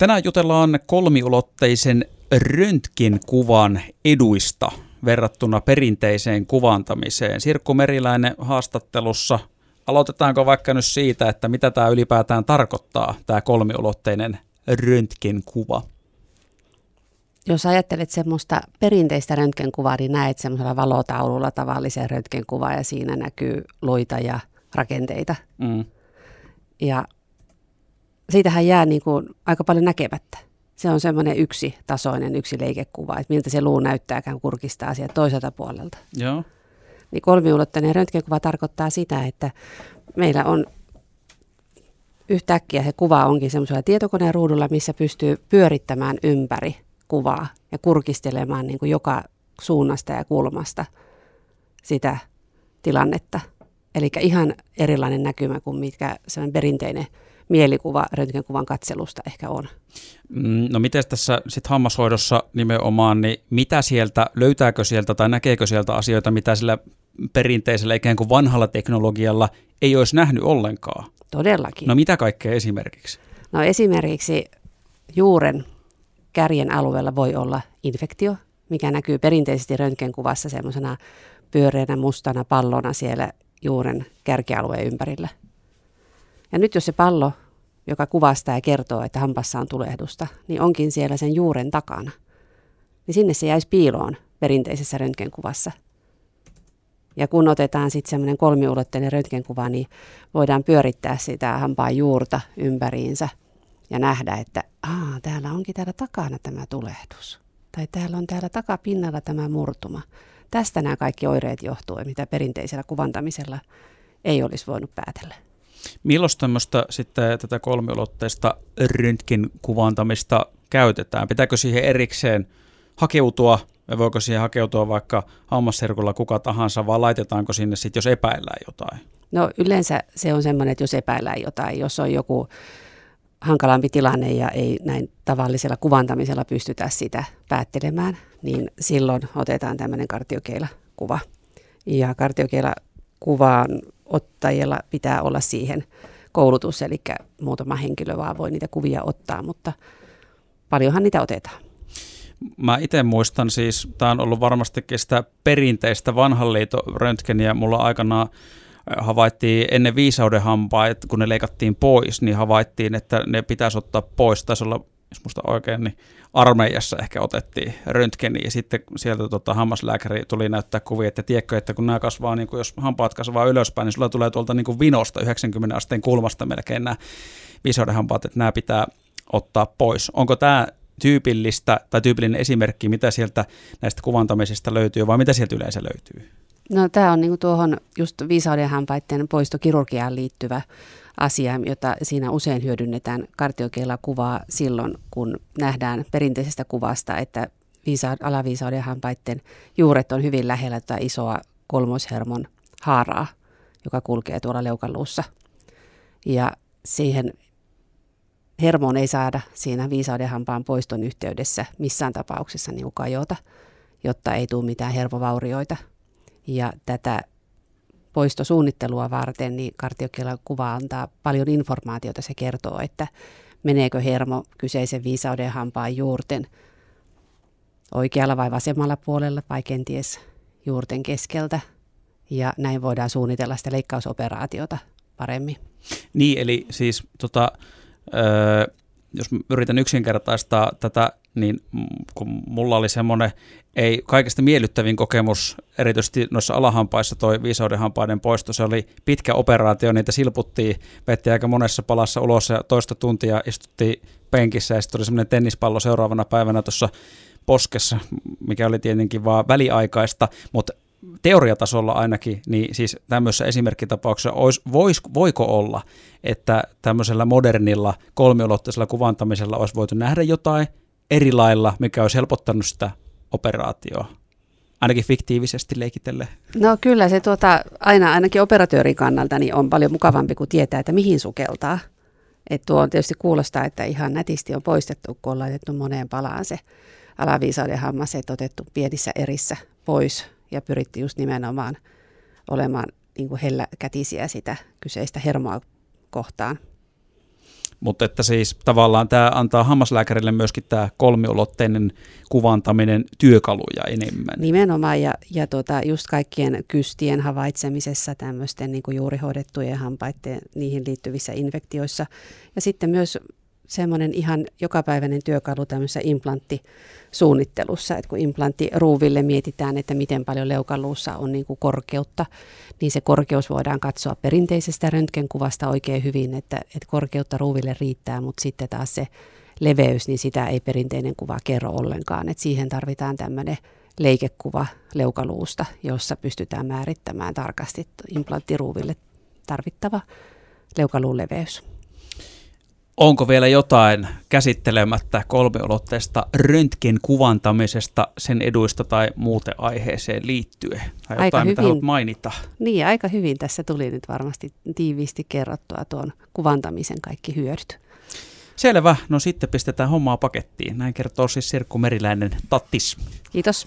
Tänään jutellaan kolmiulotteisen röntgenkuvan eduista verrattuna perinteiseen kuvantamiseen. Sirkku Meriläinen haastattelussa. Aloitetaanko vaikka nyt siitä, että mitä tämä ylipäätään tarkoittaa, tämä kolmiulotteinen röntgenkuva? Jos ajattelet semmoista perinteistä röntgenkuvaa, niin näet semmoisella valotaululla tavallisen röntgenkuvan ja siinä näkyy luita ja rakenteita. Mm. Ja siitähän jää niin kuin aika paljon näkemättä. Se on semmoinen yksi tasoinen, yksi leikekuva, että miltä se luu näyttääkään kurkistaa asiat toiselta puolelta. Joo. Niin kolmiulotteinen röntgenkuva tarkoittaa sitä, että meillä on yhtäkkiä se kuva onkin semmoisella tietokoneen ruudulla, missä pystyy pyörittämään ympäri kuvaa ja kurkistelemaan niin kuin joka suunnasta ja kulmasta sitä tilannetta. Eli ihan erilainen näkymä kuin mitkä semmoinen perinteinen mielikuva röntgenkuvan katselusta ehkä on. Mm, no miten tässä sitten hammashoidossa nimenomaan, niin mitä sieltä, löytääkö sieltä tai näkeekö sieltä asioita, mitä sillä perinteisellä ikään kuin vanhalla teknologialla ei olisi nähnyt ollenkaan? Todellakin. No mitä kaikkea esimerkiksi? No esimerkiksi juuren kärjen alueella voi olla infektio, mikä näkyy perinteisesti röntgenkuvassa semmoisena pyöreänä mustana pallona siellä juuren kärkialueen ympärillä. Ja nyt jos se pallo, joka kuvastaa ja kertoo, että hampassa on tulehdusta, niin onkin siellä sen juuren takana, niin sinne se jäisi piiloon perinteisessä röntgenkuvassa. Ja kun otetaan sitten semmoinen kolmiulotteinen röntgenkuva, niin voidaan pyörittää sitä hampaan juurta ympäriinsä ja nähdä, että Aa, täällä onkin täällä takana tämä tulehdus. Tai täällä on täällä takapinnalla tämä murtuma. Tästä nämä kaikki oireet johtuu, mitä perinteisellä kuvantamisella ei olisi voinut päätellä. Milloin tämmöistä sitten tätä kolmiulotteista röntgen kuvantamista käytetään? Pitääkö siihen erikseen hakeutua vai voiko siihen hakeutua vaikka hammasserkulla kuka tahansa vai laitetaanko sinne sitten, jos epäillään jotain? No yleensä se on semmoinen, että jos epäillään jotain, jos on joku hankalampi tilanne ja ei näin tavallisella kuvantamisella pystytä sitä päättelemään, niin silloin otetaan tämmöinen kartiokeila-kuva. Ja kartiokeila-kuvaan ottajilla pitää olla siihen koulutus, eli muutama henkilö vaan voi niitä kuvia ottaa, mutta paljonhan niitä otetaan. Mä itse muistan siis, tämä on ollut varmastikin sitä perinteistä vanhan röntgeniä. Mulla aikanaan äh, havaittiin ennen viisauden hampaat, kun ne leikattiin pois, niin havaittiin, että ne pitäisi ottaa pois. Taisi olla jos musta oikein, niin armeijassa ehkä otettiin röntgeni ja sitten sieltä tota, hammaslääkäri tuli näyttää kuvia, että tiedätkö, että kun nämä kasvaa, niin kuin jos hampaat kasvaa ylöspäin, niin sulla tulee tuolta niin kuin vinosta 90 asteen kulmasta melkein nämä hampaat, että nämä pitää ottaa pois. Onko tämä tyypillistä tai tyypillinen esimerkki, mitä sieltä näistä kuvantamisista löytyy vai mitä sieltä yleensä löytyy? No tämä on niin tuohon just viisaudenhampaiden poistokirurgiaan liittyvä asia, jota siinä usein hyödynnetään kartiokeilla kuvaa silloin, kun nähdään perinteisestä kuvasta, että viisa- alaviisauden hampaiden juuret on hyvin lähellä tätä isoa kolmoshermon haaraa, joka kulkee tuolla leukaluussa. Ja siihen hermoon ei saada siinä viisaudenhampaan poiston yhteydessä missään tapauksessa niin kajota, jotta ei tule mitään hermovaurioita. Ja tätä poistosuunnittelua varten, niin kartiokelan kuva antaa paljon informaatiota. Se kertoo, että meneekö hermo kyseisen viisauden hampaan juurten oikealla vai vasemmalla puolella vai kenties juurten keskeltä. Ja näin voidaan suunnitella sitä leikkausoperaatiota paremmin. Niin, eli siis tota, öö, jos yritän yksinkertaistaa tätä, niin kun mulla oli semmoinen ei kaikista miellyttävin kokemus, erityisesti noissa alahampaissa toi viisaudenhampaiden poisto, se oli pitkä operaatio, niitä silputtiin, vetti aika monessa palassa ulos ja toista tuntia istuttiin penkissä ja sitten tuli semmoinen tennispallo seuraavana päivänä tuossa poskessa, mikä oli tietenkin vaan väliaikaista, mutta teoriatasolla ainakin, niin siis tämmöisessä esimerkkitapauksessa olisi, vois, voiko olla, että tämmöisellä modernilla kolmiulotteisella kuvantamisella olisi voitu nähdä jotain eri lailla, mikä olisi helpottanut sitä operaatioa? Ainakin fiktiivisesti leikitelle. No kyllä se tuota, aina ainakin operatöörin kannalta niin on paljon mukavampi kuin tietää, että mihin sukeltaa. Et tuo on tietysti kuulostaa, että ihan nätisti on poistettu, kun on laitettu moneen palaan se alaviisauden hammaset otettu pienissä erissä pois ja pyritti just nimenomaan olemaan niin kuin helläkätisiä sitä kyseistä hermoa kohtaan. Mutta että siis tavallaan tämä antaa hammaslääkärille myöskin tämä kolmiulotteinen kuvantaminen työkaluja enemmän. Nimenomaan ja, ja tota, just kaikkien kystien havaitsemisessa tämmöisten niin juuri hoidettujen hampaiden niihin liittyvissä infektioissa. Ja sitten myös semmoinen ihan jokapäiväinen työkalu tämmöisessä implantisuunnittelussa, että kun implanttiruuville mietitään, että miten paljon leukaluussa on niin kuin korkeutta, niin se korkeus voidaan katsoa perinteisestä röntgenkuvasta oikein hyvin, että, että korkeutta ruuville riittää, mutta sitten taas se leveys, niin sitä ei perinteinen kuva kerro ollenkaan, että siihen tarvitaan tämmöinen leikekuva leukaluusta, jossa pystytään määrittämään tarkasti implanttiruuville tarvittava leukaluun leveys. Onko vielä jotain käsittelemättä kolmiulotteesta röntgen kuvantamisesta, sen eduista tai muuten aiheeseen liittyen? Tai aika jotain, hyvin, mitä mainita? Niin, aika hyvin tässä tuli nyt varmasti tiiviisti kerrottua tuon kuvantamisen kaikki hyödyt. Selvä. No sitten pistetään hommaa pakettiin. Näin kertoo siis Sirkku Meriläinen Tattis. Kiitos.